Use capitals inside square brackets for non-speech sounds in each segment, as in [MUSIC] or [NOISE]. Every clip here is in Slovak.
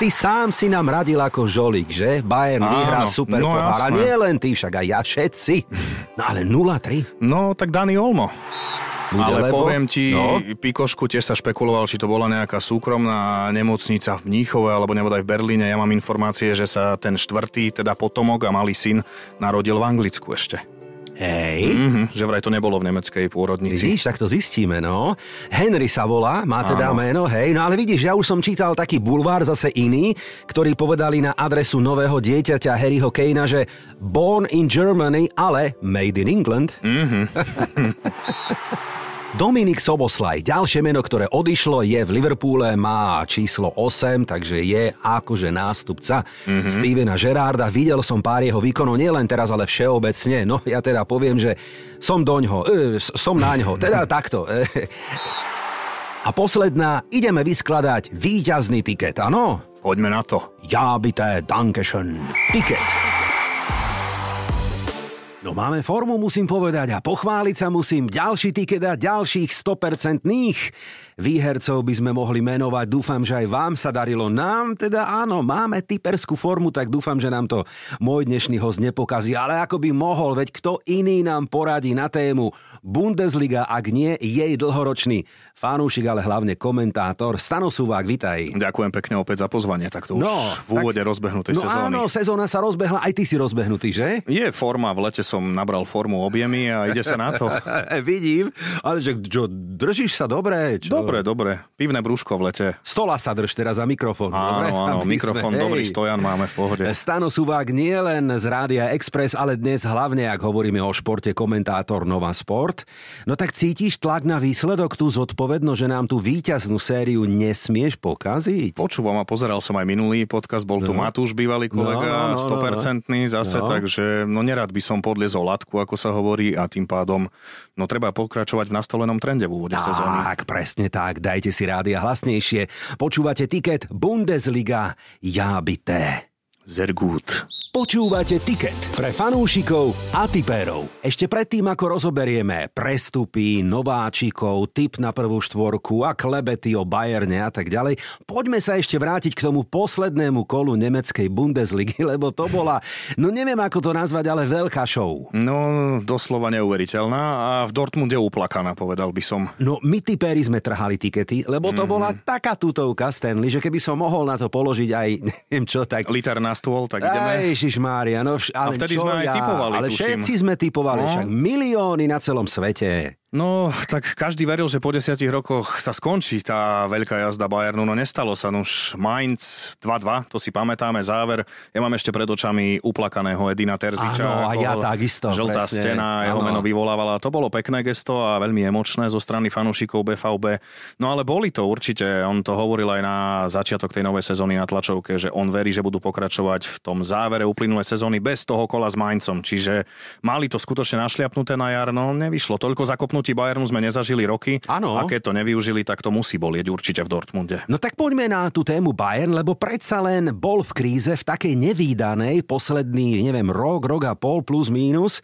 Ty sám si nám radil ako žolík, že? Bayern Áno, vyhrá super no pohár. A nie len ty, však aj ja, všetci. No ale 0-3. No, tak Dani Olmo. Bude, Ale lebo- poviem ti, no. Pikošku tiež sa špekuloval, či to bola nejaká súkromná nemocnica v Mníchove alebo nebodaj v Berlíne. Ja mám informácie, že sa ten štvrtý, teda potomok a malý syn narodil v Anglicku ešte. Hej. Mhm, že vraj to nebolo v nemeckej pôrodnici. Vidíš, tak to zistíme, no. Henry sa volá, má teda Áno. meno, hej. No ale vidíš, ja už som čítal taký bulvár zase iný, ktorí povedali na adresu nového dieťaťa Harryho Kanea, že born in Germany, ale made in England. Mhm. [LAUGHS] Dominik Soboslaj, ďalšie meno, ktoré odišlo, je v Liverpoole, má číslo 8, takže je akože nástupca Mhm. mm-hmm. Stevena Gerarda. Videl som pár jeho výkonov, nielen teraz, ale všeobecne. No ja teda poviem, že som doňho, e, som naňho, teda takto. E. A posledná, ideme vyskladať víťazný tiket, áno? Poďme na to. Ja bité, Dankeschön. Tiket. No máme formu, musím povedať, a pochváliť sa musím. Ďalší tiket a ďalších 100% výhercov by sme mohli menovať. Dúfam, že aj vám sa darilo. Nám teda áno, máme typerskú formu, tak dúfam, že nám to môj dnešný host nepokazí. Ale ako by mohol, veď kto iný nám poradí na tému Bundesliga, ak nie jej dlhoročný fanúšik, ale hlavne komentátor. Stano Suvák, vitaj. Ďakujem pekne opäť za pozvanie, tak to už No, v úvode rozbehnutej no sezóny. áno, sezóna sa rozbehla, aj ty si rozbehnutý, že? Je forma, v lete som nabral formu objemy a ide sa na to. [LAUGHS] Vidím, ale že čo, držíš sa dobre? Čo? Dobre, dobre. Pivné brúško v lete. Stola sa drž teraz za mikrofón. dobre? Áno, áno, Aby sme- mikrofón, hej. dobrý stojan máme v pohode. Stano Suvák nie len z Rádia Express, ale dnes hlavne, ak hovoríme o športe, komentátor Nova Sport. No tak cítiš tlak na výsledok, tú zodpovednosť, že nám tú víťaznú sériu nesmieš pokaziť? Počúvam a pozeral som aj minulý podcast, bol tu Matúš, bývalý No, no, no, kolega, no. 100% zase, No. takže no nerad by som podliezol latku, ako sa hovorí, a tým pádom no treba pokračovať v nastolenom trende v úvode sezóny. Tak, presne tak. Dajte si rádia hlasnejšie. Počúvate tiket Bundesliga. Ja bité. Sehr gut. Počúvate tiket pre fanúšikov a tipérov. Ešte predtým, ako rozoberieme prestupy, nováčikov, tip na prvú štvorku a klebety o Bayerne a tak ďalej, poďme sa ešte vrátiť k tomu poslednému kolu nemeckej Bundesligy, [LAUGHS] lebo to bola, no neviem ako to nazvať, ale veľká show. No, doslova neuveriteľná a v Dortmunde uplakaná, povedal by som. No my tipéri sme trhali tikety, lebo to bola taká tutovka Stanley, že keby som mohol na to položiť aj [LAUGHS] neviem čo, tak Liter na stôl, tak ideme. Ježiš Mária, no vš- ale A vtedy čo sme aj ja? tipovali, Ale tuším. všetci sme typovali, No. však milióny na celom svete. No, tak každý veril, že po desiatich rokoch sa skončí tá veľká jazda Bayernu, no nestalo sa. No už Mainz 2-2, to si pamätáme, záver. Ja mám ešte pred očami uplakaného Edina Terziča. Áno, a ja takisto, Žltá presne. stena, jeho Áno. meno vyvolávala. To bolo pekné gesto a veľmi emočné zo strany fanúšikov BVB. No ale boli to určite, on to hovoril aj na začiatok tej novej sezóny na tlačovke, že on verí, že budú pokračovať v tom závere uplynulej sezóny bez toho kola s Mainzom. Čiže mali to skutočne našliapnuté na jar, no nevyšlo. Toľko zakopnutí Bayernu sme nezažili roky. Áno. A keď to nevyužili, tak to musí bolieť určite v Dortmunde. No tak poďme na tú tému Bayern, lebo predsa len bol v kríze v takej nevýdanej posledný, neviem, rok, rok a pol plus mínus.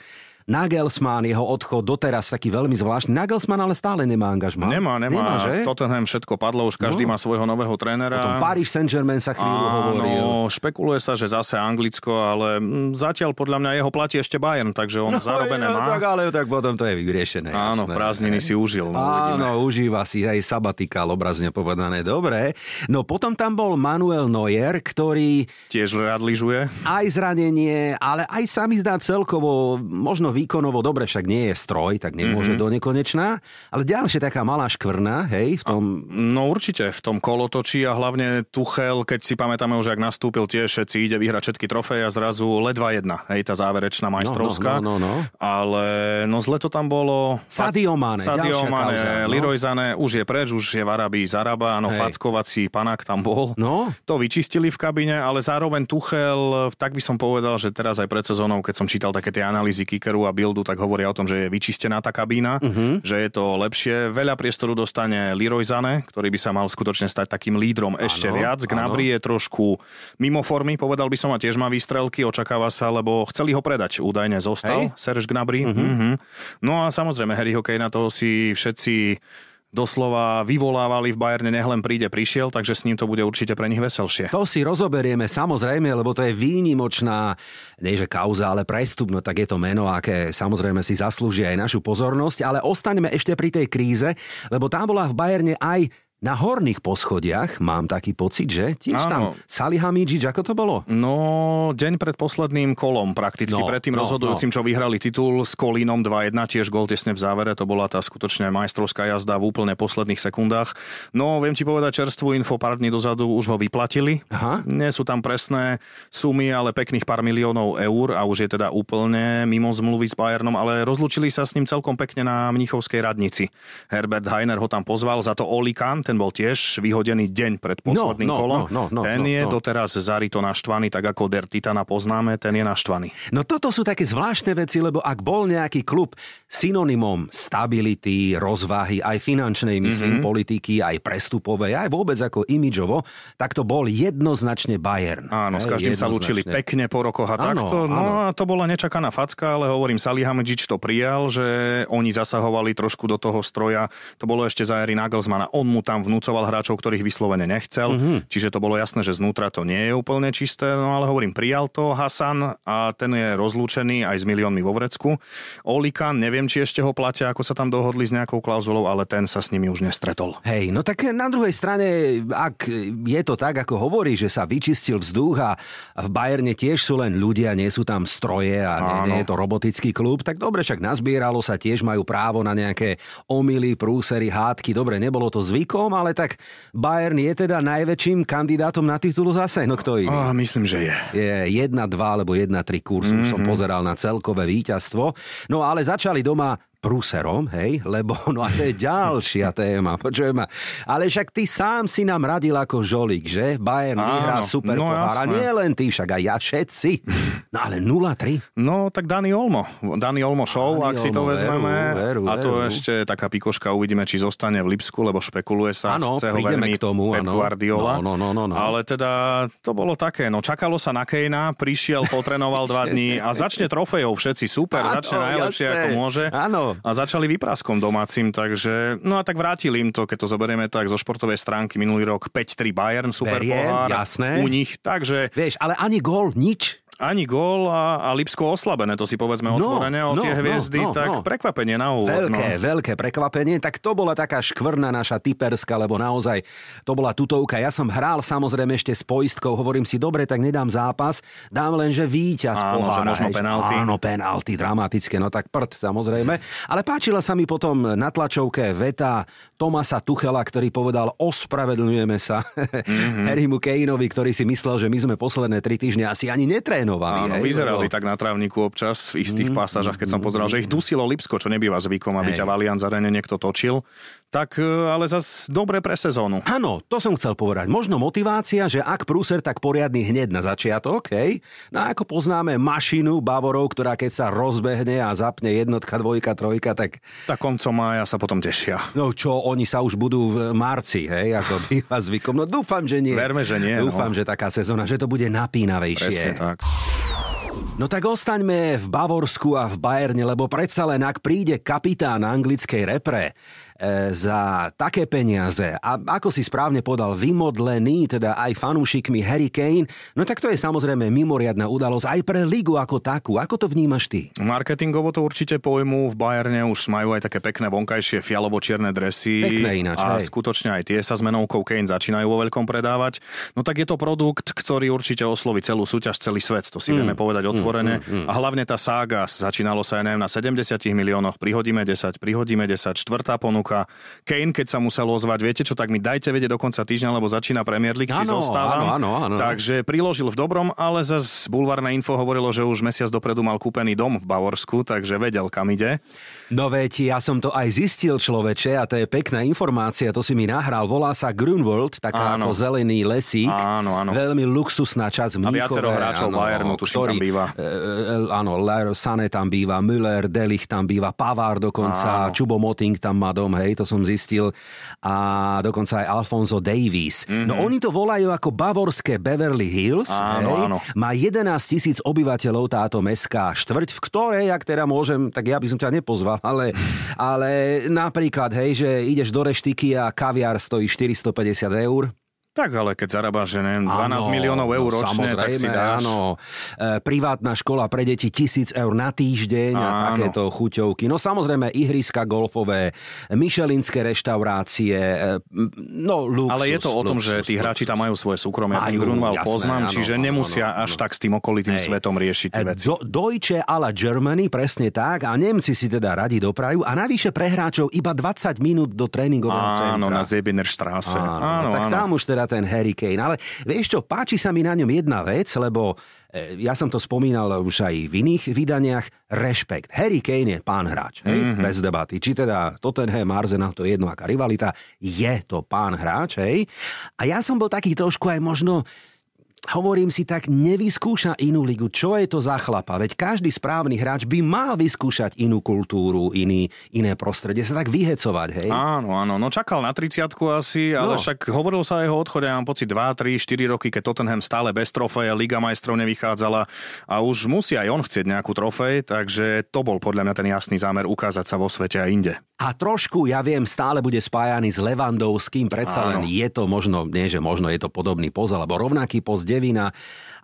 Nagelsmann, jeho odchod doteraz taký veľmi zvláštny. Nagelsmann ale stále nemá angažma. Nemá, nemá. nemá že? Tottenham všetko padlo, už každý No. má svojho nového trénera. Potom Paris Saint-Germain sa chvíľu hovoril. Áno, špekuluje sa, že zase Anglicko, ale mm, zatiaľ podľa mňa jeho platí ešte Bayern, takže on zarobené no, má. tak, ale tak potom to je vyriešené. Áno, jasné. prázdniny si užil. No, uvidíme. Áno, užíva si aj sabatikál, obrazne povedané. Dobre. No potom tam bol Manuel Neuer, ktorý Tiež rád lyžuje. aj zranenie, ale aj sa mi zdá celkovo, možno výkonovo, dobre, však nie je stroj, tak nemôže Mhm. mm-hmm. do nekonečná. Ale ďalšia taká malá škvrna, hej, v tom... No určite, v tom kolotočí a hlavne Tuchel, keď si pamätáme už, ak nastúpil tiež, všetci ide vyhrať všetky trofeje a zrazu ledva jedna, hej, tá záverečná majstrovská. no, no, no. Ale no zle to tam bolo. Sadio Mane, Sadio Mane, kauza, no. Leroy Sané, už je preč, už je v Arabii Zaraba, áno, fackovací panák tam bol. No. To vyčistili v kabine, ale zároveň Tuchel, tak by som povedal, že teraz aj pred sezónou, keď som čítal také tie analýzy Kikeru a Bildu, tak hovoria o tom, že je vyčistená tá kabína, uh-huh. že je to lepšie. Veľa priestoru dostane Leroy Sané, ktorý by sa mal skutočne stať takým lídrom ešte Áno, viac. Gnabry je trošku mimo formy, povedal by som, a tiež má výstrelky, očakáva sa, lebo chceli ho predať. Údajne zostal Hej. Serge Gnabry. Uh-huh. Uh-huh. No a samozrejme Harryho Kanea toho si všetci doslova vyvolávali v Bayerne, nech príde, prišiel, takže s ním to bude určite pre nich veselšie. To si rozoberieme samozrejme, lebo to je výnimočná, nie že kauza, ale prestup, no tak je to meno, aké samozrejme si zaslúži aj našu pozornosť, ale ostaňme ešte pri tej kríze, lebo tá bola v Bayerne aj na horných poschodiach, mám taký pocit, že? Tiež Áno. tam Salihamidzic, ako to bolo? No, deň pred posledným kolom prakticky, no, pred tým no, rozhodujúcim, no. čo vyhrali titul s Kolínom 2-1, tiež gol tesne v závere, to bola tá skutočne majstrovská jazda v úplne posledných sekundách. No, viem ti povedať čerstvú info, pár dní dozadu už ho vyplatili. Aha. Nie sú tam presné sumy, ale pekných pár miliónov eur a už je teda úplne mimo zmluvy s Bayernom, ale rozlúčili sa s ním celkom pekne na Mnichovskej radnici. Herbert Heiner ho tam pozval, za to Oli Kahn, ten bol tiež vyhodený deň pred posledným no, no, kolom. No, no, no, ten no, je no. doteraz Zarito naštvaný, tak ako Der Titana poznáme, ten je naštvaný. No toto sú také zvláštne veci, lebo ak bol nejaký klub synonymom stability, rozvahy, aj finančnej, myslím, mm-hmm. politiky, aj prestupovej, aj vôbec ako imidžovo, tak to bol jednoznačne Bayern. Áno, s každým sa lúčili pekne po rokoch a áno, takto. No áno. a to bola nečakaná facka, ale hovorím, Salihamidzic to prijal, že oni zasahovali trošku do toho stroja. To bolo ešte za éry Nagelsmana. On mu tam tam vnúcoval hráčov, ktorých vyslovene nechcel, mm-hmm. čiže to bolo jasné, že znútra to nie je úplne čisté, no ale hovorím, prijal to Hasan a ten je rozlúčený aj s miliónmi vo vrecku. Olika, neviem, či ešte ho platia, ako sa tam dohodli s nejakou klauzulou, ale ten sa s nimi už nestretol. Hej, no tak na druhej strane, ak je to tak, ako hovorí, že sa vyčistil vzduch a v Bajerne tiež sú len ľudia, nie sú tam stroje a nie, nie je to robotický klub, tak dobre, však nazbieralo sa, tiež majú právo na nejaké omily, prúsery, hádky, dobre, nebolo to zvykom, titul, ale tak Bayern je teda najväčším kandidátom na titul zase. No kto iný? Oh, myslím, že je. Je 1-2 alebo 1-3 kurz, mm-hmm. už som mhm. pozeral na celkové víťazstvo. No ale začali doma prúserom, hej, lebo [LAUGHS] no a to je ďalšia téma, počujem ma. Ale však ty sám si nám radil ako žolík, že? Bayern Áno, vyhrá super no, pohár. A nie len ty, však aj ja všetci. No ale 0-3. No tak Dani Olmo. Dani Olmo show, Dani ak Olmo, si to vezmeme. Veru, veru, a to veru. ešte taká pikoška, uvidíme, či zostane v Lipsku, lebo špekuluje sa. Áno, prídeme k tomu. Pep. Guardiola. No, no, no, no, no. Ale teda to bolo také, no čakalo sa na Kejna, prišiel, potrenoval dva [LAUGHS] dní a začne trofejov všetci, super, áno, začne najlepšie ako môže. Áno. A začali obrázkom domácim, takže no a tak vrátili im to, keď to zoberieme tak zo športovej stránky. Minulý rok 5-3 Bayern, super Beriem, pohár jasné. u nich, takže... Vieš, ale ani gól, nič ani gól a, a Lipsko oslabené, to si povedzme no, otvorene o no, tie no, hviezdy, no, no, tak no. prekvapenie na úvod. Veľké, no. veľké prekvapenie, tak to bola taká škvrna naša typerská, lebo naozaj to bola tutovka. Ja som hral samozrejme ešte s poistkou, hovorím si, dobre, tak nedám zápas, dám len, že víťaz Áno, pohára, že možno penalty. Áno, penalty, dramatické, no tak prd samozrejme. Ale páčila sa mi potom na tlačovke veta Tomasa Tuchela, ktorý povedal, ospravedlňujeme sa mm-hmm. [LAUGHS] Harrymu Kaneovi, ktorý si myslel, že my sme posledné tri týždne asi ani netrénovali trénovali. Áno, hej, vyzerali lebo... tak na trávniku občas v istých mm, pasážach, keď som pozeral, že ich dusilo Lipsko, čo nebýva zvykom, aby hej. ťa v Allianz niekto točil. Tak e, ale zas dobre pre sezónu. Áno, to som chcel povedať. Možno motivácia, že ak prúser, tak poriadny hneď na začiatok, hej. No ako poznáme mašinu Bavorov, ktorá keď sa rozbehne a zapne jednotka, dvojka, trojka, tak... Tak koncom mája sa potom tešia. No čo, oni sa už budú v marci, hej, ako [LAUGHS] býva zvykom. No dúfam, že nie. Verme, že nie. Dúfam, no. že taká sezóna, že to bude napínavejšie. Presne tak. No tak ostaňme v Bavorsku a v Bajerne, lebo predsa len ak príde kapitán anglickej repre, za také peniaze a ako si správne podal, vymodlený, teda aj fanúšikmi Harry Kane, no tak to je samozrejme mimoriadná udalosť aj pre ligu ako takú. Ako to vnímaš ty? Marketingovo to určite pojmu. V Bayerne už majú aj také pekné vonkajšie fialovo-čierne dresy. Pekné ináč, a hej. skutočne aj tie sa s menovkou Kane začínajú vo veľkom predávať. No tak je to produkt, ktorý určite osloví celú súťaž, celý svet. To si mm. vieme povedať mm, otvorene. Mm, mm, mm. A hlavne tá sága začínalo sa aj neviem, na 70 miliónoch, prihodíme 10, prihodíme 10, štvrtá ponuka ponuka. Kane, keď sa musel ozvať, viete čo, tak mi dajte vedieť do konca týždňa, lebo začína Premier League, či ano, zostávam. Áno, áno, áno. Takže priložil v dobrom, ale zase bulvárne info hovorilo, že už mesiac dopredu mal kúpený dom v Bavorsku, takže vedel, kam ide. No veď, ja som to aj zistil človeče a to je pekná informácia, to si mi nahral, volá sa Grunwald, taká áno. ako zelený lesík. Áno, áno. Veľmi luxusná časť Mníchove. A viacero hráčov áno, Bayernu, tuším, ktorý, tam býva. E, e, áno, Sané tam býva, Müller, Delich tam býva, Pavard dokonca, áno. Čubo Moting tam má dom, hej, to som zistil. A dokonca aj Alfonso Davies. Mm-hmm. No oni to volajú ako bavorské Beverly Hills. Áno, hej. áno. Má 11 tisíc obyvateľov táto mestská štvrť, v ktorej, ak teda môžem, tak ja by som ťa nepozval, ale, ale napríklad, hej, že ideš do reštiky a kaviár stojí 450 eur. Tak ale keď zarábaš, že neviem, 12 áno, miliónov eur no, ročne, tak si dáš. Áno, e, privátna škola pre deti 1000 eur na týždeň áno. a takéto chuťovky. No samozrejme ihriska golfové, myšelinské reštaurácie, e, no luxus. Ale je to o tom, luxus, že tí hráči tam majú svoje súkromie, majú, Grunwald poznám, áno, čiže áno, nemusia áno, až áno. tak s tým okolitým Hej. svetom riešiť tie e, veci. Do, Deutsche a la Germany, presne tak, a Nemci si teda radi doprajú a navyše pre hráčov iba 20 minút do tréningového centra. Áno, na Zebener Straße. Áno, áno, tak áno. tam už teda ten Harry Kane. Ale vieš čo, páči sa mi na ňom jedna vec, lebo e, ja som to spomínal už aj v iných vydaniach, rešpekt. Harry Kane je pán hráč, hej? Mm-hmm. bez debaty. Či teda Tottenham, Arsenal, to je jedno aká rivalita, je to pán hráč, hej? A ja som bol taký trošku aj možno hovorím si tak, nevyskúša inú ligu. Čo je to za chlapa? Veď každý správny hráč by mal vyskúšať inú kultúru, iný, iné prostredie, sa tak vyhecovať, hej? Áno, áno, no čakal na 30 asi, ale no. však hovoril sa jeho odchode, ja mám pocit 2, 3, 4 roky, keď Tottenham stále bez trofeja, Liga majstrov nevychádzala a už musí aj on chcieť nejakú trofej, takže to bol podľa mňa ten jasný zámer ukázať sa vo svete a inde. A trošku, ja viem, stále bude spájaný s Levandovským, predsa len je to možno, nie že možno je to podobný poz, alebo rovnaký poz Devina.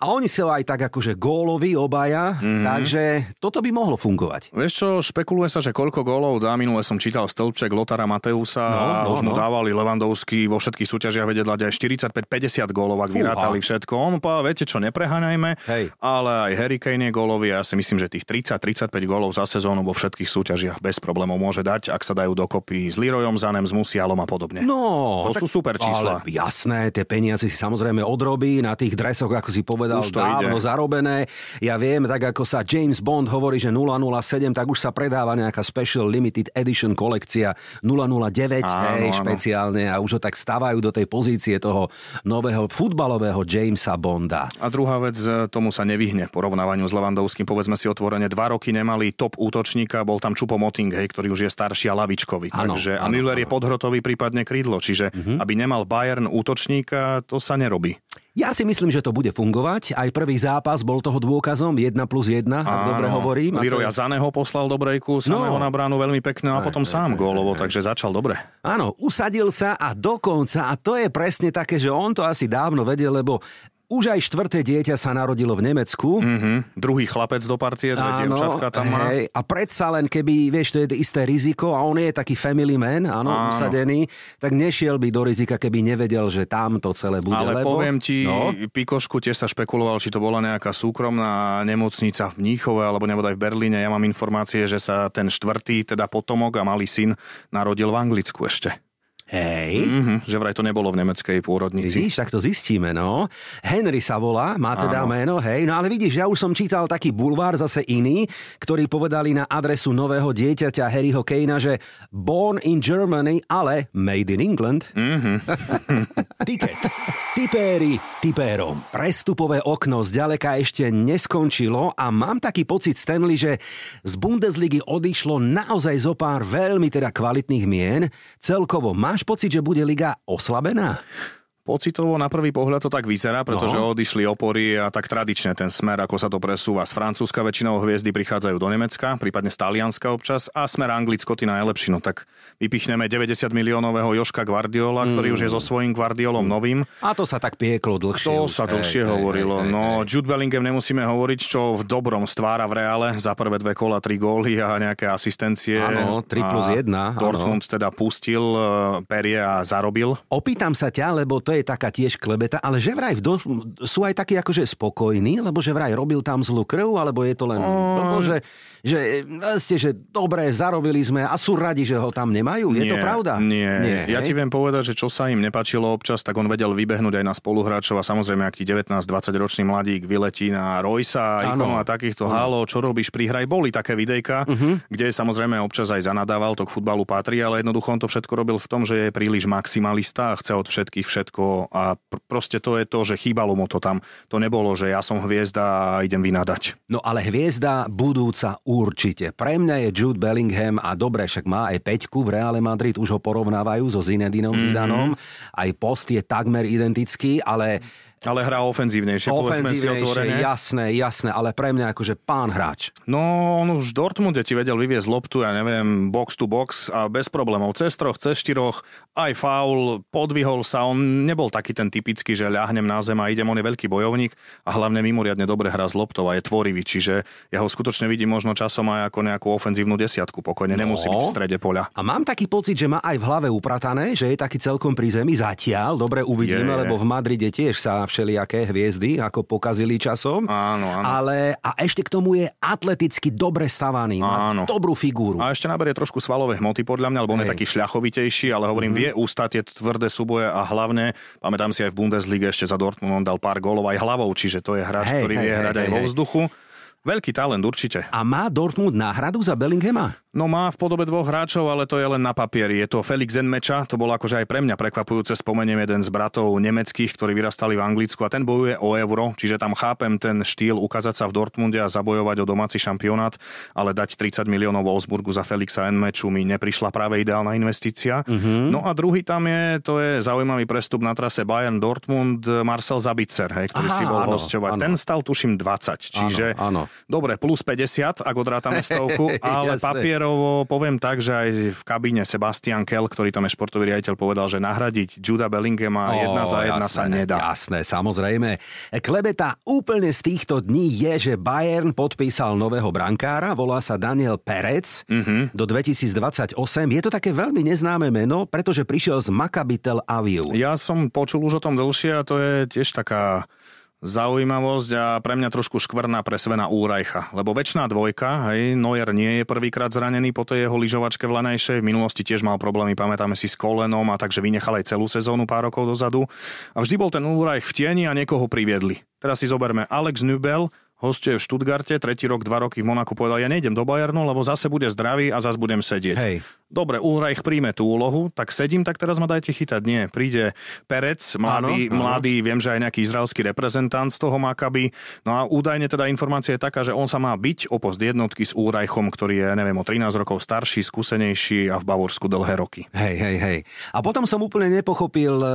A oni sú aj tak akože góloví obaja, mm-hmm. takže toto by mohlo fungovať. Vieš čo, špekuluje sa, že koľko gólov dá, minule som čítal stĺpček Lotara Mateusa no, no, a už mu no. dávali Levandovský vo všetkých súťažiach vedieť dať aj 45-50 gólov, ak vyrátali všetko. On povedal, viete čo, nepreháňajme, Hej. ale aj Harry Kane je gólový a ja si myslím, že tých 30-35 gólov za sezónu vo všetkých súťažiach bez problémov môže dať, ak sa dajú dokopy s Lirojom, Zanem, s Musialom a podobne. No, to tak, sú super čísla. Ale jasné, tie peniaze si samozrejme odrobí na tých dresoch, ako si povedal povedal, už to dávno ide. zarobené. Ja viem, tak ako sa James Bond hovorí, že 007, tak už sa predáva nejaká Special Limited Edition kolekcia 009, áno, hej, áno. špeciálne a už ho tak stavajú do tej pozície toho nového futbalového Jamesa Bonda. A druhá vec, e, tomu sa nevyhne porovnávaniu s Levandovským. Povedzme si otvorene, dva roky nemali top útočníka, bol tam Čupo Moting, hej, ktorý už je starší a lavičkový. Áno, takže, áno, a Müller áno. je podhrotový, prípadne krídlo. Čiže uh-huh. aby nemal Bayern útočníka, to sa nerobí. Ja si myslím, že to bude fungovať. Aj prvý zápas bol toho dôkazom, 1 plus 1, ak dobre hovorím. Liroja je... Zaného poslal do brejku, samého no. na bránu veľmi pekne a potom sám gólovo, takže začal dobre. Áno, usadil sa a dokonca, a to je presne také, že on to asi dávno vedel, lebo už aj štvrté dieťa sa narodilo v Nemecku. Mm-hmm. Druhý chlapec do partie, dve dievčatka tam má. Hej, a predsa len, keby, vieš, to je isté riziko a on je taký family man, áno, áno. usadený, tak nešiel by do rizika, keby nevedel, že tam to celé bude. Ale lebo... poviem ti, no? Pikošku tiež sa špekuloval, či to bola nejaká súkromná nemocnica v Mníchove alebo nebodaj v Berlíne. Ja mám informácie, že sa ten štvrtý, teda potomok a malý syn narodil v Anglicku ešte. Hej. Mm-hmm, že vraj to nebolo v nemeckej pôrodnici. Vidíš, tak to zistíme, no. Henry sa volá, má teda Áno. meno, hej. No ale vidíš, ja už som čítal taký bulvár zase iný, ktorí povedali na adresu nového dieťaťa Harryho Kanea, že born in Germany, ale made in England. Mm-hmm. [LAUGHS] Tiket. Tipéri tipérom. Prestupové okno zďaleka ešte neskončilo a mám taký pocit, Stanley, že z Bundesligy odišlo naozaj zo pár veľmi teda kvalitných mien. Celkovo máš Máš pocit, že bude liga oslabená? Pocitovo na prvý pohľad to tak vyzerá, pretože no. odišli opory a tak tradične ten smer, ako sa to presúva z Francúzska, väčšinou hviezdy prichádzajú do Nemecka, prípadne z Talianska občas a smer Anglicko tí najlepší. No tak vypichneme 90 miliónového Joška Guardiola, ktorý mm. už je so svojím Guardiolom mm. novým. A to sa tak pieklo dlhšie. To už. sa dlhšie hej, hovorilo. Hej, hej, no Jude Bellingham nemusíme hovoriť, čo v dobrom stvára v reále za prvé dve kola, tri góly a nejaké asistencie. Áno, 3 plus 1. Dortmund áno. teda pustil eh, perie a zarobil. Opýtam sa ťa, lebo to to je taká tiež klebeta, ale že vraj do, sú aj takí akože spokojní, lebo že vraj robil tam zlú krv, alebo je to len, lebo že že ste, že dobre, zarobili sme a sú radi, že ho tam nemajú. Je nie, to pravda? Nie. nie. Ja ti viem povedať, že čo sa im nepačilo občas, tak on vedel vybehnúť aj na spoluhráčov a samozrejme, aký 19-20 ročný mladík vyletí na ikonu a takýchto halo, čo robíš, prihraj. Boli také videjka, uh-huh. kde samozrejme občas aj zanadával, to k futbalu patrí, ale jednoducho on to všetko robil v tom, že je príliš maximalista a chce od všetkých všetko a pr- proste to je to, že chýbalo mu to tam. To nebolo, že ja som hviezda a idem vynadať. No ale hviezda budúca určite. Pre mňa je Jude Bellingham a dobre, však má aj peťku v Reále Madrid, už ho porovnávajú so Zinedinom mm-hmm. Zidanom. Aj post je takmer identický, ale ale hrá ofenzívnejšie, povedzme si otvorene. Jasné, jasné, ale pre mňa akože pán hráč. No, on už v Dortmunde ti vedel vyviezť loptu, ja neviem, box to box a bez problémov. Cez troch, cez štyroch, aj faul, podvihol sa, on nebol taký ten typický, že ľahnem na zem a idem, on je veľký bojovník a hlavne mimoriadne dobre hrá s loptou a je tvorivý, čiže ja ho skutočne vidím možno časom aj ako nejakú ofenzívnu desiatku, pokojne, no. nemusí byť v strede poľa. A mám taký pocit, že má aj v hlave upratané, že je taký celkom pri zemi zatiaľ, dobre uvidíme, je. lebo v Madride tiež sa všelijaké hviezdy, ako pokazili časom. Áno, áno. Ale a ešte k tomu je atleticky dobre stavaný. Má áno. dobrú figúru. A ešte naberie trošku svalové hmoty podľa mňa, lebo on Hej. je taký šľachovitejší, ale hovorím, mm-hmm. vie ústať tie tvrdé súboje a hlavne, pamätám si aj v Bundesliga ešte za Dortmund on dal pár gólov aj hlavou, čiže to je hráč, hej, ktorý hej, vie hej, hrať hej, aj hej. vo vzduchu. Veľký talent určite. A má Dortmund náhradu za Bellinghama? No má v podobe dvoch hráčov, ale to je len na papieri. Je to Felix Zenmeča, to bolo akože aj pre mňa prekvapujúce, spomeniem jeden z bratov nemeckých, ktorí vyrastali v Anglicku a ten bojuje o euro, čiže tam chápem ten štýl ukázať sa v Dortmunde a zabojovať o domáci šampionát, ale dať 30 miliónov Wolfsburgu za Felixa Enmeču mi neprišla práve ideálna investícia. Uh-huh. No a druhý tam je, to je zaujímavý prestup na trase Bayern Dortmund Marcel Zabicer, hej, ktorý Aha, si bol áno, hosťovať. Áno. Ten stal tuším 20, čiže áno, áno. dobre, plus 50, ak odrátame stovku, [LAUGHS] ale papier Záverovo poviem tak, že aj v kabíne Sebastian Kell, ktorý tam je športový riaditeľ, povedal, že nahradiť Juda Bellinghama oh, jedna za jedna jasné, sa nedá. Jasné, samozrejme. Klebeta úplne z týchto dní je, že Bayern podpísal nového brankára, volá sa Daniel Perec mm-hmm. do 2028. Je to také veľmi neznáme meno, pretože prišiel z Maccabi Tel Aviv. Ja som počul už o tom dlhšie a to je tiež taká zaujímavosť a pre mňa trošku škvrná pre Svena Úrajcha. Lebo väčšiná dvojka, hej, Neuer nie je prvýkrát zranený po tej jeho lyžovačke v Lanejšej. V minulosti tiež mal problémy, pamätáme si s kolenom a takže vynechal aj celú sezónu pár rokov dozadu. A vždy bol ten Úrajch v tieni a niekoho priviedli. Teraz si zoberme Alex Nubel, hostuje v Štutgarte, tretí rok, dva roky v Monaku povedal, ja nejdem do Bayernu, lebo zase bude zdravý a zase budem sedieť. Hej. Dobre, Ulreich príjme tú úlohu, tak sedím, tak teraz ma dajte chytať. Nie, príde Perec, mladý, áno, mladý áno. viem, že aj nejaký izraelský reprezentant z toho Makaby. No a údajne teda informácia je taká, že on sa má byť o post jednotky s Ulreichom, ktorý je, neviem, o 13 rokov starší, skúsenejší a v Bavorsku dlhé roky. Hej, hej, hej. A potom som úplne nepochopil, e,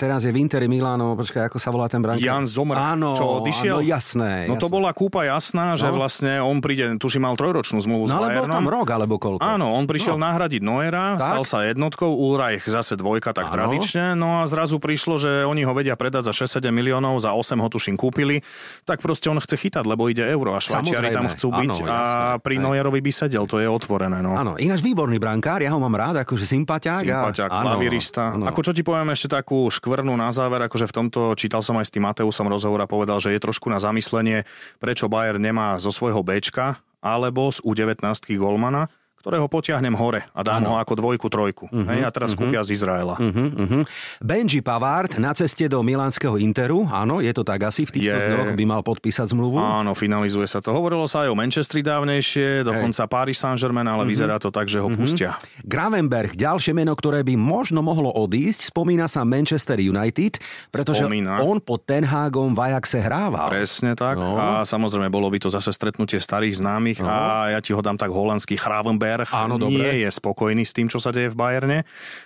teraz je v Interi Milano, počkaj, ako sa volá ten brankár? Jan Zomr, áno, čo odišiel? Áno, jasné. No to bola kúpa jasná, že no. vlastne on príde, tuším, mal trojročnú zmluvu no, s Bayernom. No ale bol tam rok, alebo koľko? Áno, on prišiel no. nahradiť Noera, tak? stal sa jednotkou, Ulreich zase dvojka, tak ano. tradične. No a zrazu prišlo, že oni ho vedia predať za 6-7 miliónov, za 8 ho tuším kúpili. Tak proste on chce chytať, lebo ide euro a Švajčiari tam chcú byť ano, a jasné. pri Nojerovi by sedel, to je otvorené. No. Áno, ináč výborný brankár, ja ho mám rád, akože sympatiák. Sympatiák, a... klavirista. Ano, Ako čo ti poviem ešte takú škvrnu na záver, akože v tomto čítal som aj s tým Mateusom rozhovor a povedal, že je trošku na zamyslenie, prečo Bayer nemá zo svojho Bčka alebo z U19 golmana, ktorého potiahnem hore a dám ano. ho ako dvojku, trojku. Uh-huh, hej, a teraz uh-huh. kúpia z Izraela. Uh-huh, uh-huh. Benji Pavard na ceste do milánskeho Interu, áno, je to tak asi, v týchto je... dňoch by mal podpísať zmluvu. Áno, finalizuje sa to. Hovorilo sa aj o Manchestri dávnejšie, dokonca hey. Paris Saint-Germain, ale uh-huh. vyzerá to tak, že ho uh-huh. pustia. Gravenberg, ďalšie meno, ktoré by možno mohlo odísť, spomína sa Manchester United, pretože spomína. on pod Ten Hagom v Ajaxe hrával. Presne tak. No. A samozrejme, bolo by to zase stretnutie starých známych no. a ja ti ho dám tak holandský Gravenberg Berg Áno, nie dobre. je spokojný s tým, čo sa deje v Bayerne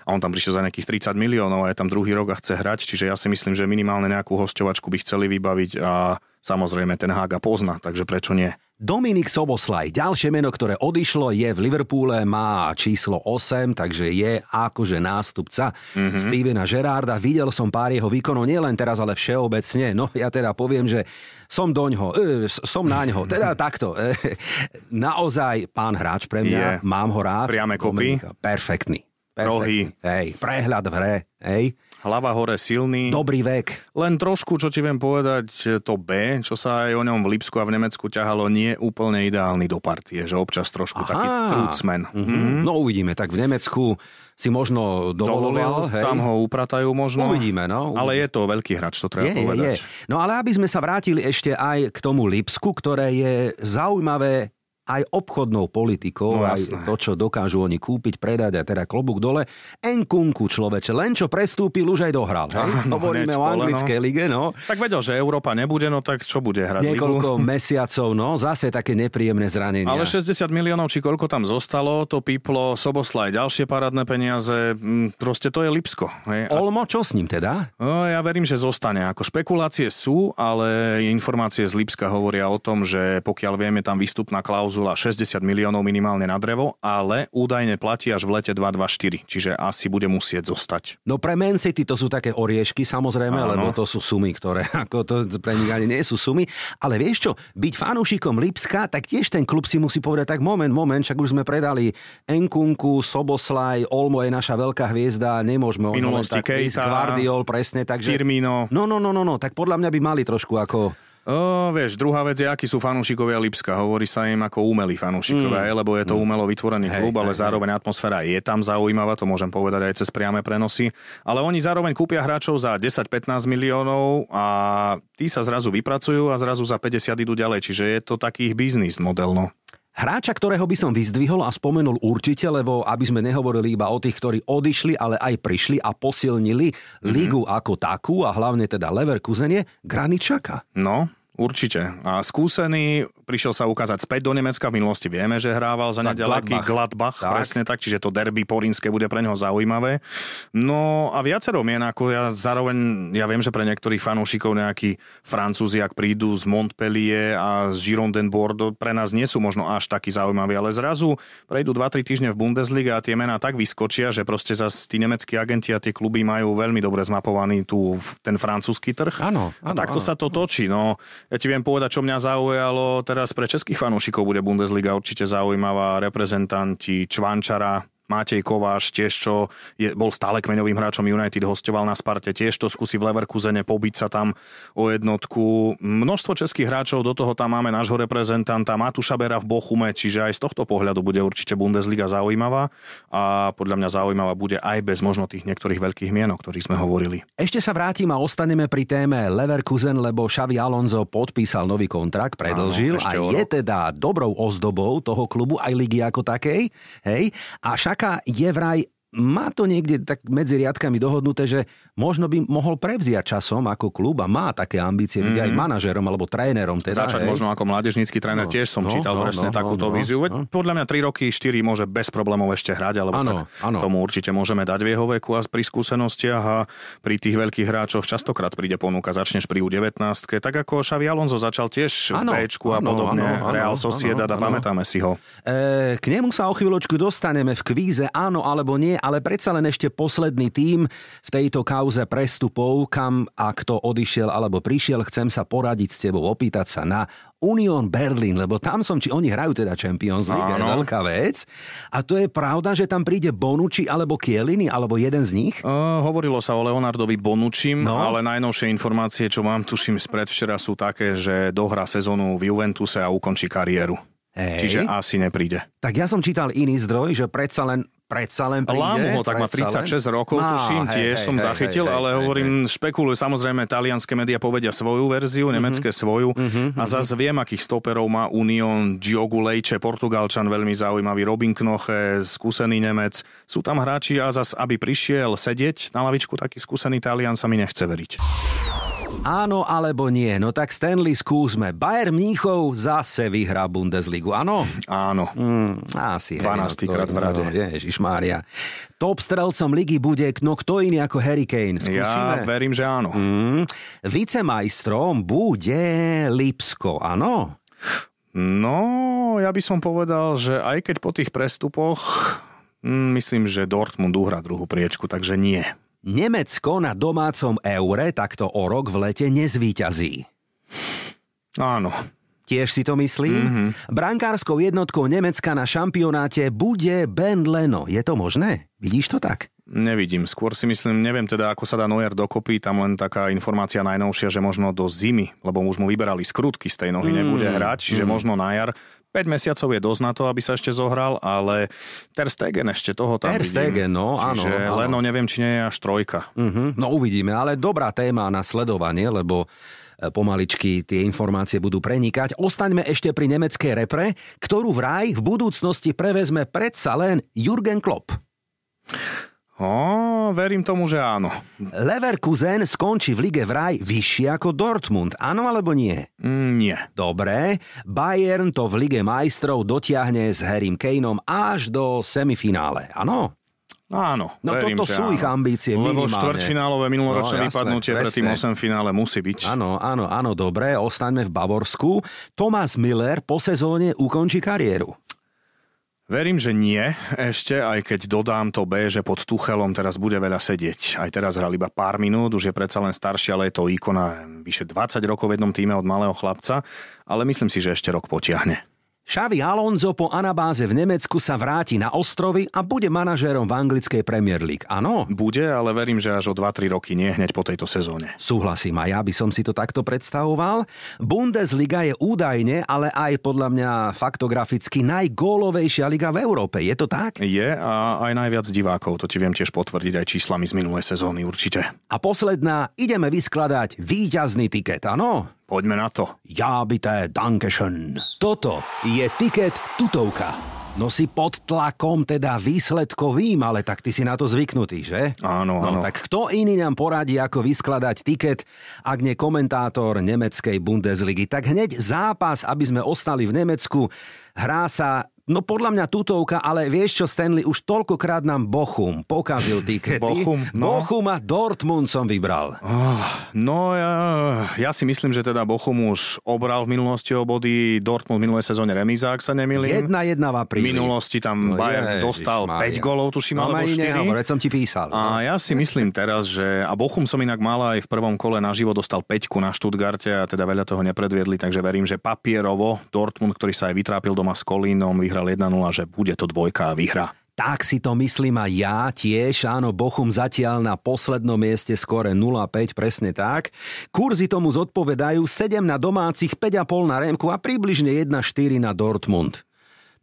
a on tam prišiel za nejakých 30 miliónov a je tam druhý rok a chce hrať, čiže ja si myslím, že minimálne nejakú hostovačku by chceli vybaviť a samozrejme ten Hága pozná, takže prečo nie? Dominik Soboslaj, ďalšie meno, ktoré odišlo, je v Liverpoole, má číslo 8, takže je akože nástupca mm-hmm. Stevena Gerarda. Videl som pár jeho výkonov, nielen teraz, ale všeobecne. No ja teda poviem, že som doňho, e, som naňho, teda [LAUGHS] takto. E, naozaj pán hráč pre mňa, je. mám ho rád. Priame kopy. Perfektný. Perfektný. Rohy. Hej, prehľad v hre. Hej hlava hore silný. Dobrý vek. Len trošku, čo ti viem povedať, to B, čo sa aj o ňom v Lipsku a v Nemecku ťahalo, nie je úplne ideálny do partie, že občas trošku Aha. taký trucmen. Mm-hmm. No uvidíme, tak v Nemecku si možno dovoloval. hej. Tam ho upratajú možno. Uvidíme, no. Ale je to veľký hráč, to treba je, povedať. Je. No ale aby sme sa vrátili ešte aj k tomu Lipsku, ktoré je zaujímavé aj obchodnou politikou, No, aj to, čo dokážu oni kúpiť, predať a teda klobúk dole. Enkunku človeče, len čo prestúpil, už aj dohral. Hej? Áno, Hovoríme o anglickej lige, no. Tak vedel, že Európa nebude, no tak čo bude hrať ligu? Niekoľko [LAUGHS] mesiacov, no, zase také nepríjemné zranenia. Ale 60 miliónov, či koľko tam zostalo, to píplo, Soboslaj, ďalšie parádne peniaze, mm, proste to je Lipsko. Hej. A, Olmo, čo s ním teda? no, ja verím, že zostane. Ako špekulácie sú, ale informácie z Lipska hovoria o tom, že pokiaľ vieme, tam výstupná klauzula 60 miliónov minimálne na drevo, ale údajne platí až v lete 224, čiže asi bude musieť zostať. No pre Man City to sú také oriešky samozrejme, Áno. lebo to sú sumy, ktoré [LAUGHS] ako to pre nich ani nie sú sumy. Ale vieš čo, byť fanúšikom Lipska, tak tiež ten klub si musí povedať, tak moment, moment, však už sme predali Enkunku, Soboslaj, Olmo je naša veľká hviezda, nemôžeme len Minulosti Keita, Guardiol, presne, takže... Firmino. No, no, no, no, no, tak podľa mňa by mali trošku ako... O, vieš, druhá vec je, akí sú fanúšikovia Lipska. Hovorí sa im ako umelí fanúšikovia, mm. lebo je to umelo vytvorený Hej, klub, ale hej, zároveň atmosféra je tam zaujímavá, to môžem povedať aj cez priame prenosy. Ale oni zároveň kúpia hráčov za 10-15 miliónov a tí sa zrazu vypracujú a zrazu za 50 idú ďalej. Čiže je to taký ich biznis model, no. Hráča, ktorého by som vyzdvihol a spomenul určite, lebo aby sme nehovorili iba o tých, ktorí odišli, ale aj prišli a posilnili mm-hmm. ligu ako takú a hlavne teda Leverkusen je Graničaka. No, Určite. A skúsený, prišiel sa ukázať späť do Nemecka. V minulosti vieme, že hrával za, Za nedaleký Gladbach. Gladbach. Tak. Presne tak, čiže to derby porínske bude pre neho zaujímavé. No a viacero mien, ako ja zároveň, ja viem, že pre niektorých fanúšikov nejakí Francúzi, ak prídu z Montpellier a z Girondin Bordeaux, pre nás nie sú možno až takí zaujímaví, ale zrazu prejdú 2-3 týždne v Bundesliga a tie mená tak vyskočia, že proste zase tí nemeckí agenti a tie kluby majú veľmi dobre zmapovaný tu ten francúzsky trh. Áno, A áno, takto áno. sa to točí. No, ja ti viem povedať, čo mňa zaujalo. Teraz pre českých fanúšikov bude Bundesliga určite zaujímavá. Reprezentanti Čvančara, Matej Kováš tiež, čo je, bol stále kmeňovým hráčom United, hostoval na Sparte, tiež to skúsi v Leverkusene pobiť sa tam o jednotku. Množstvo českých hráčov, do toho tam máme nášho reprezentanta Matúša Bera v Bochume, čiže aj z tohto pohľadu bude určite Bundesliga zaujímavá a podľa mňa zaujímavá bude aj bez možno tých niektorých veľkých mien, o ktorých sme hovorili. Ešte sa vrátim a ostaneme pri téme Leverkusen, lebo Xavi Alonso podpísal nový kontrakt, predlžil Áno, a je teda dobrou ozdobou toho klubu, aj ligy ako takej. Hej? A Šaka je vraj má to niekde tak medzi riadkami dohodnuté, že možno by mohol prevziať časom ako klub a má také ambície byť aj manažerom alebo trénerom. Teda, Začať hej. možno ako mladiežnícky tréner, No, tiež som no, čítal no, presne no, takúto no, víziu. no. Podľa mňa 3 roky, 4 môže bez problémov ešte hrať, alebo Áno, tak áno. tomu určite môžeme dať v jeho veku a pri skúsenostiach a pri tých veľkých hráčoch častokrát príde ponuka, začneš pri U19, tak ako Xavi Alonso začal tiež Áno, v Bčku a podobne, áno, áno, Real Sociedad a pamätáme si ho. E, k nemu sa o chvíľočku dostaneme v kvíze, áno alebo nie, ale predsa len ešte posledný tím v tejto kauze prestupov, kam a kto odišiel alebo prišiel, chcem sa poradiť s tebou, opýtať sa na Union Berlin, lebo tam som, či oni hrajú teda Champions League, je Áno. veľká vec. A to je pravda, že tam príde Bonucci alebo Kieliny, alebo jeden z nich? Uh, hovorilo sa o Leonardovi Bonučim, No. ale najnovšie informácie, čo mám, tuším, spred včera sú také, že dohrá sezónu v Juventuse a ukončí kariéru. Hej. Čiže asi nepríde. Tak ja som čítal iný zdroj, že predsa len, predsa len príde. Lámu ho, tak má predsa 36 len. rokov, Á, tuším, hej, tiež hej, som hej, zachytil, hej, ale hej, hovorím, špekulujú, samozrejme, talianské médiá povedia svoju verziu, Mhm. nemecké svoju a zase viem, akých stoperov má Union, Diogo Lejče, Portugalčan, veľmi zaujímavý, Robin Knoche, skúsený Nemec. Sú tam hráči a zase, aby prišiel sedieť na lavičku, taký skúsený Talian sa mi nechce veriť. Áno alebo nie? No tak Stanley skúsme. Bayern Mníchov zase vyhrá Bundesligu, áno? Áno. Mm, asi. 12. krát v rade. Ježiš Mária. Top strelcom ligy bude no kto iný ako Harry Kane. Skúsime? Ja verím, že áno. Mm, vicemajstrom bude Lipsko, áno? No, ja by som povedal, že aj keď po tých prestupoch, mm, myslím, že Dortmund uhrá druhú priečku, takže nie. Nemecko na domácom eure takto o rok v lete nezvíťazí. Áno. Tiež si to myslím? Mm-hmm. Brankárskou jednotkou Nemecka na šampionáte bude Ben Leno. Je to možné? Vidíš to tak? Nevidím. Skôr si myslím, neviem teda, ako sa dá Neuer dokopy. Tam len taká informácia najnovšia, že možno do zimy, lebo už mu vyberali skrutky z tej nohy, nebude hrať, čiže možno na jar. 5 mesiacov je dosť na to, aby sa ešte zohral, ale Ter Stegen ešte toho tam Ter Stegen, no Čiže áno, áno. Leno neviem, či nie je až trojka. Uh-huh. No uvidíme, ale dobrá téma na sledovanie, lebo e, pomaličky tie informácie budú prenikať. Ostaňme ešte pri nemeckej repre, ktorú vraj v budúcnosti prevezme predsa len Jurgen Klopp. O, verím tomu, že áno. Leverkusen skončí v lige vraj vyššie ako Dortmund, áno alebo nie? Mm, nie. Dobre, Bayern to v lige majstrov dotiahne s Harrym Kaneom až do semifinále, áno? Áno, No verím, toto sú áno. ich ambície Lebo minimálne. štvrťfinálové minuloročné No, jasné, vypadnutie pre tým presne. 8 finále musí byť. Áno, áno, áno, dobre, ostaňme v Bavorsku. Thomas Miller po sezóne ukončí kariéru. Verím, že nie, ešte, aj keď dodám to B, že pod Tuchelom teraz bude veľa sedieť. Aj teraz hral iba pár minút, už je predsa len starší, ale je to ikona vyše 20 rokov v jednom týme od malého chlapca, ale myslím si, že ešte rok potiahne. Xavi Alonso po anabáze v Nemecku sa vráti na ostrovy a bude manažérom v anglickej Premier League. Áno? Bude, ale verím, že až o 2-3 roky, nie hneď po tejto sezóne. Súhlasím, a ja by som si to takto predstavoval. Bundesliga je údajne, ale aj podľa mňa faktograficky najgólovejšia liga v Európe. Je to tak? Je a aj najviac divákov, to ti viem tiež potvrdiť aj číslami z minulej sezóny určite. A posledná, ideme vyskladať víťazný tiket, áno? Poďme na to. Ja bité, dankeschön. Toto je tiket tutovka. No si pod tlakom, teda výsledkovým, ale tak ty si na to zvyknutý, že? Áno, no, áno. tak kto iný nám poradí, ako vyskladať tiket, ak nie komentátor nemeckej Bundesligy? Tak hneď zápas, aby sme ostali v Nemecku. Hrá sa No podľa mňa tutovka, ale vieš čo, Stanley, už toľkokrát nám Bochum pokazil tikety. [LAUGHS] Bochum, no. Bochum a Dortmund som vybral. Oh, no ja, ja si myslím, že teda Bochum už obral v minulosti o body, Dortmund v minulej sezóne remíza, ak sa nemýlim. Jedna jedna v V apríli. minulosti tam No Bayern ježiš dostal Mária. 5 golov, tuším, No, alebo ma 4. iné hovor, veď som ti písal. A ja si myslím teraz, že... A Bochum som inak mal aj v prvom kole naživo dostal 5 na Štutgarte a teda veľa toho nepredviedli, takže verím, že papierovo Dortmund, ktorý sa aj vytrápil doma s Kolínom, vyhral 1-0, že bude to dvojka a vyhra. Tak si to myslím a ja tiež. Áno, Bochum zatiaľ na poslednom mieste skore 0,5, presne tak. Kurzy tomu zodpovedajú 7 na domácich, 5,5 na Remku a približne 1,4 na Dortmund.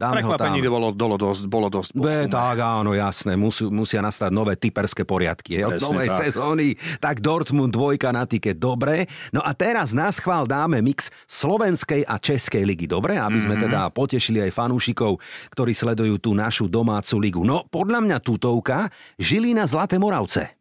Dáme ho tam. Prekvapení bolo, bolo dosť, bolo dosť Be, tak áno, jasné, musí, musia nastať nové typerské poriadky. Od novej tak. sezóny, tak Dortmund dvojka na tiket, dobre. No a teraz nás chvál dáme mix slovenskej a českej ligy, dobre? Aby sme Mhm. teda potešili aj fanúšikov, ktorí sledujú tú našu domácu ligu. No, podľa mňa tutovka Žilina Zlaté Moravce.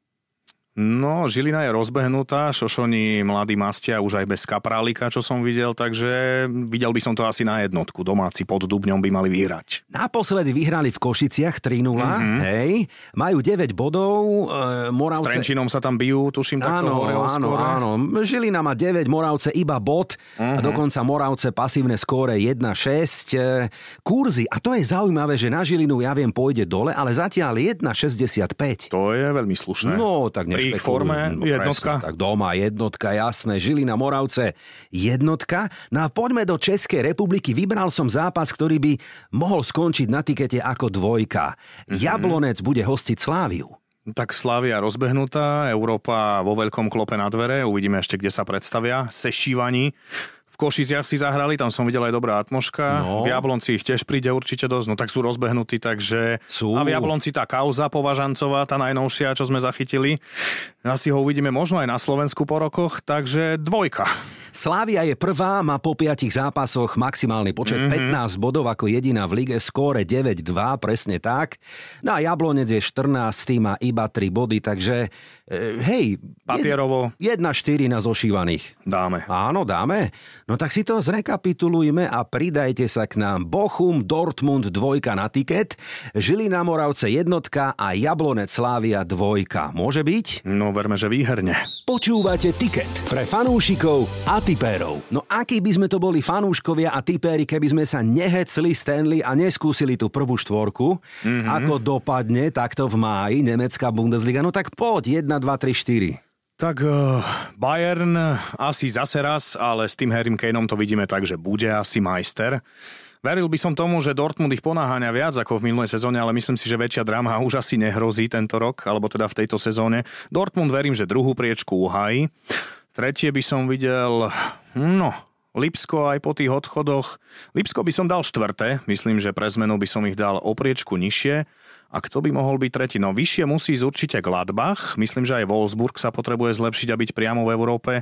No, Žilina je rozbehnutá, Šošoni mladí mastia už aj bez kaprálika, čo som videl, takže videl by som to asi na jednotku. Domáci pod Dubňom by mali vyhrať. Naposledy vyhrali v Košiciach 3-0, Mhm. hej. Majú 9 bodov, e, S Moravce... Trenčinom sa tam bijú, tuším, takto Áno, hore áno, skóre. áno. Žilina má 9, Moravce iba bod Mhm. a dokonca Moravce pasívne skóre 1-6. E, Kurzy, a to je zaujímavé, že na Žilinu ja viem pôjde dole, ale zatiaľ 1,65. To je veľmi slušné. No, tak Pri ich forme No, jednotka. Presne, tak doma jednotka, jasné. Žilina, Moravce, jednotka. No a poďme do Českej republiky. Vybral som zápas, ktorý by mohol skončiť na tikete ako dvojka. Mhm. Jablonec bude hostiť Sláviu. Tak Slavia rozbehnutá, Európa vo veľkom klope na dvere, uvidíme ešte, kde sa predstavia. Sešívaní. Košiciach si zahrali, tam som videl aj dobrá atmoška. No. V Jablonci ich tiež príde určite dosť, no tak sú rozbehnutí, takže... Sú. A v Jablonci tá kauza považancová, tá najnovšia, čo sme zachytili. Asi ho uvidíme možno aj na Slovensku po rokoch, takže dvojka. Slávia je prvá, má po piatich zápasoch maximálny počet Mhm. mm-hmm. 15 bodov ako jediná v lige, skóre 9-2, presne tak. No a Jablonec je 14, tým má iba 3 body, takže hej, Papierovo 1-4 na zošívaných. dáme. Áno, dáme. No tak si to zrekapitulujme a pridajte sa k nám. Bochum, Dortmund dvojka na tiket, Žilina Moravce jednotka a Jablonec Slávia dvojka. Môže byť? No verme, že výherne. Počúvate tiket pre fanúšikov a tipérov. No akí by sme to boli fanúškovia a tipéri, keby sme sa nehecli Stanley a neskúsili tú prvú štvorku, mm-hmm. ako dopadne takto v máji nemecká Bundesliga. No tak poď, 1, 2, 3, 4. Tak uh, Bayern asi zase raz, ale s tým Harrym Kaneom to vidíme tak, že bude asi majster. Veril by som tomu, že Dortmund ich ponáháňa viac ako v minulej sezóne, ale myslím si, že väčšia drama už asi nehrozí tento rok, alebo teda v tejto sezóne. Dortmund verím, že druhú priečku uhají. Tretie by som videl, no, Lipsko aj po tých odchodoch. Lipsko by som dal štvrté, myslím, že pre zmenu by som ich dal opriečku nižšie. A kto by mohol byť tretí? No vyššie musí ísť určite Gladbach. Myslím, že aj Wolfsburg sa potrebuje zlepšiť a byť priamo v Európe.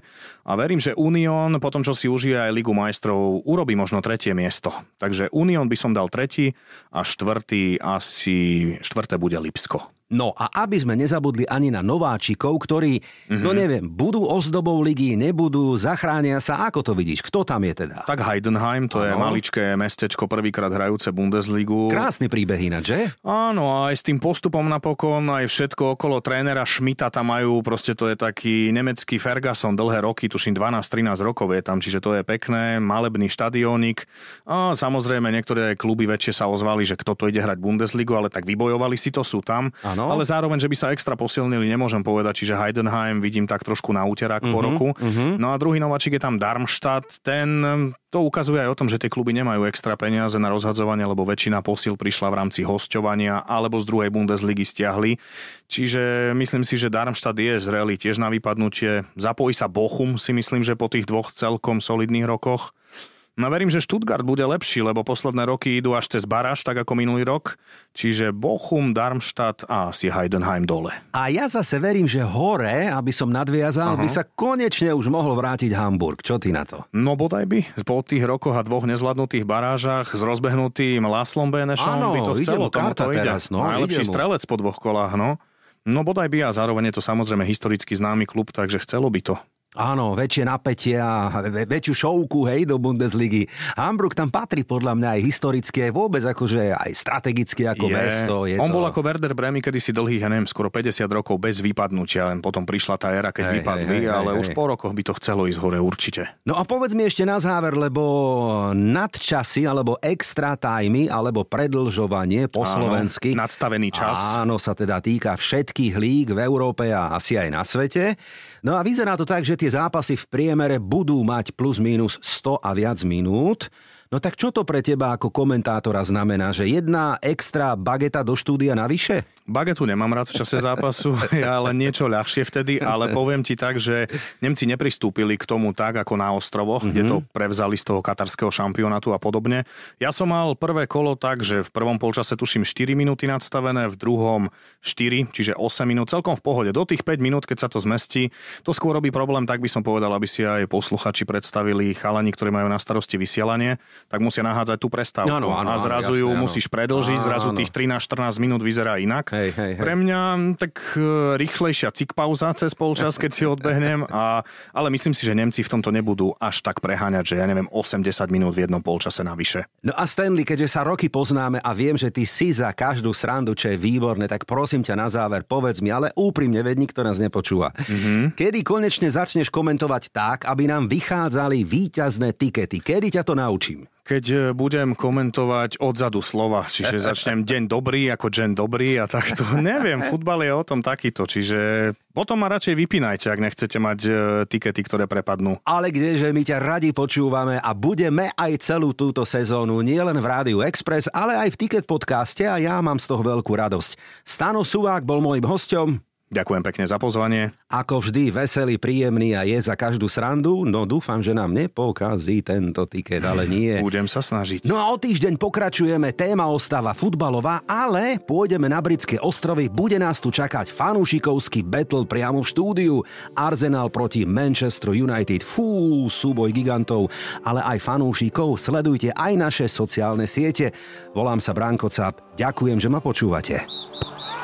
A verím, že Union, potom čo si užije aj Ligu majstrov, urobí možno tretie miesto. Takže Union by som dal tretí a štvrtý asi štvrté bude Lipsko. No a aby sme nezabudli ani na nováčikov, ktorí, mm-hmm. no neviem, budú ozdobou ligy, nebudú, zachránia sa, ako to vidíš? Kto tam je teda? Tak Heidenheim, to ano. je maličké mestečko, prvýkrát hrajúce Bundesligu. Krásny príbeh ináč, že? Áno, aj s tým postupom napokon, aj všetko okolo trénera Šmita tam majú, proste to je taký nemecký Ferguson, dlhé roky, tuším 12-13 rokov je tam, čiže to je pekné, malebný štadiónik. A samozrejme niektoré kluby väčšie sa ozvali, že kto to ide hrať Bundesligu, ale tak vybojovali si to, sú tam. Ano. Áno. Ale zároveň, že by sa extra posilnili, nemôžem povedať, čiže Heidenheim vidím tak trošku na úterák uh-huh, po mhm, roku. Uh-huh. No a druhý nováčik je tam Darmstadt, ten to ukazuje aj o tom, že tie kluby nemajú extra peniaze na rozhadzovanie, lebo väčšina posil prišla v rámci hostovania alebo z druhej Bundesligy stiahli. Čiže myslím si, že Darmstadt je zrelý tiež na vypadnutie. Zapojí sa Bochum, si myslím, že po tých dvoch celkom solidných rokoch. No verím, že Stuttgart bude lepší, lebo posledné roky idú až cez Baráž, tak ako minulý rok. Čiže Bochum, Darmstadt a asi Heidenheim dole. A ja zase verím, že hore, aby som nadviazal, uh-huh. by sa konečne už mohol vrátiť Hamburg. Čo ty na to? No bodaj by. Po tých rokoch a dvoch nezvládnutých barážach s rozbehnutým Laslom Benešom by to chcelo. Tomu to ide. Teraz, no, Najlepší strelec po dvoch kolách, no. No bodaj by a zároveň je to samozrejme historicky známy klub, takže chcelo by to. Áno, väčšie napätie a väčšiu šovku, hej, do Bundesligy. Hamburg tam patrí podľa mňa aj historicky, aj vôbec akože aj strategicky ako je. mesto. Je On to... bol ako Werder Bremy, kedy si dlhý, ja neviem, skoro 50 rokov bez vypadnutia, len potom prišla tá éra, keď hej, vypadli, hej, hej, ale hej, už hej. po rokoch by to chcelo ísť hore určite. No a povedz mi ešte na záver, lebo nadčasy, alebo extra tajmy, alebo predlžovanie po áno, slovensky. Nadstavený čas. Áno, sa teda týka všetkých líg v Európe a asi aj na svete. No a vyzerá to tak, že tie zápasy v priemere budú mať plus minus 100 a viac minút. No tak čo to pre teba ako komentátora znamená, že jedna extra bageta do štúdia navyše? Bagetu nemám rád v čase zápasu, [LAUGHS] ale niečo ľahšie vtedy, ale poviem ti tak, že Nemci nepristúpili k tomu tak ako na ostrovoch, mm-hmm. kde to prevzali z toho katarského šampionátu a podobne. Ja som mal prvé kolo tak, že v prvom polčase tuším 4 minúty nadstavené, v druhom 4, čiže 8 minút, celkom v pohode. Do tých 5 minút, keď sa to zmestí, to skôr robí problém, tak by som povedal, aby si aj posluchači predstavili chalani, ktorí majú na starosti vysielanie tak musia nahádzať tú prestávku. Áno, áno, a zrazu ju musíš predlžiť, áno, zrazu tých 13-14 minút vyzerá inak. Hej, hej, hej. Pre mňa tak e, rýchlejšia cik pauza cez polčas, keď si odbehnem, a, ale myslím si, že Nemci v tomto nebudú až tak preháňať, že ja neviem, 80 minút v jednom polčase navyše. No a Stanley, keďže sa roky poznáme a viem, že ty si za každú srandu, čo je výborné, tak prosím ťa na záver, povedz mi, ale úprimne, veď nikto nás nepočúva. Mm-hmm. Kedy konečne začneš komentovať tak, aby nám vychádzali víťazné tikety? Kedy ťa to naučím? Keď e, budem komentovať odzadu slova, čiže [LAUGHS] začnem deň dobrý ako deň dobrý a takto. [LAUGHS] Neviem, futbal je o tom takýto, čiže potom ma radšej vypínajte, ak nechcete mať e, tikety, ktoré prepadnú. Ale kdeže my ťa radi počúvame a budeme aj celú túto sezónu nielen v Rádiu Express, ale aj v Ticket podcaste a ja mám z toho veľkú radosť. Stano Suvák bol môjim hostom. Ďakujem pekne za pozvanie. Ako vždy, veselý, príjemný a je za každú srandu. No dúfam, že nám nepokazí tento tiket, ale nie. [LAUGHS] Budem sa snažiť. No a o týždeň pokračujeme, téma ostáva futbalová, ale pôjdeme na britské ostrovy, bude nás tu čakať fanúšikovský battle priamo v štúdiu. Arsenal proti Manchester United, fú, súboj gigantov, ale aj fanúšikov, sledujte aj naše sociálne siete. Volám sa Branko Cap, ďakujem, že ma počúvate.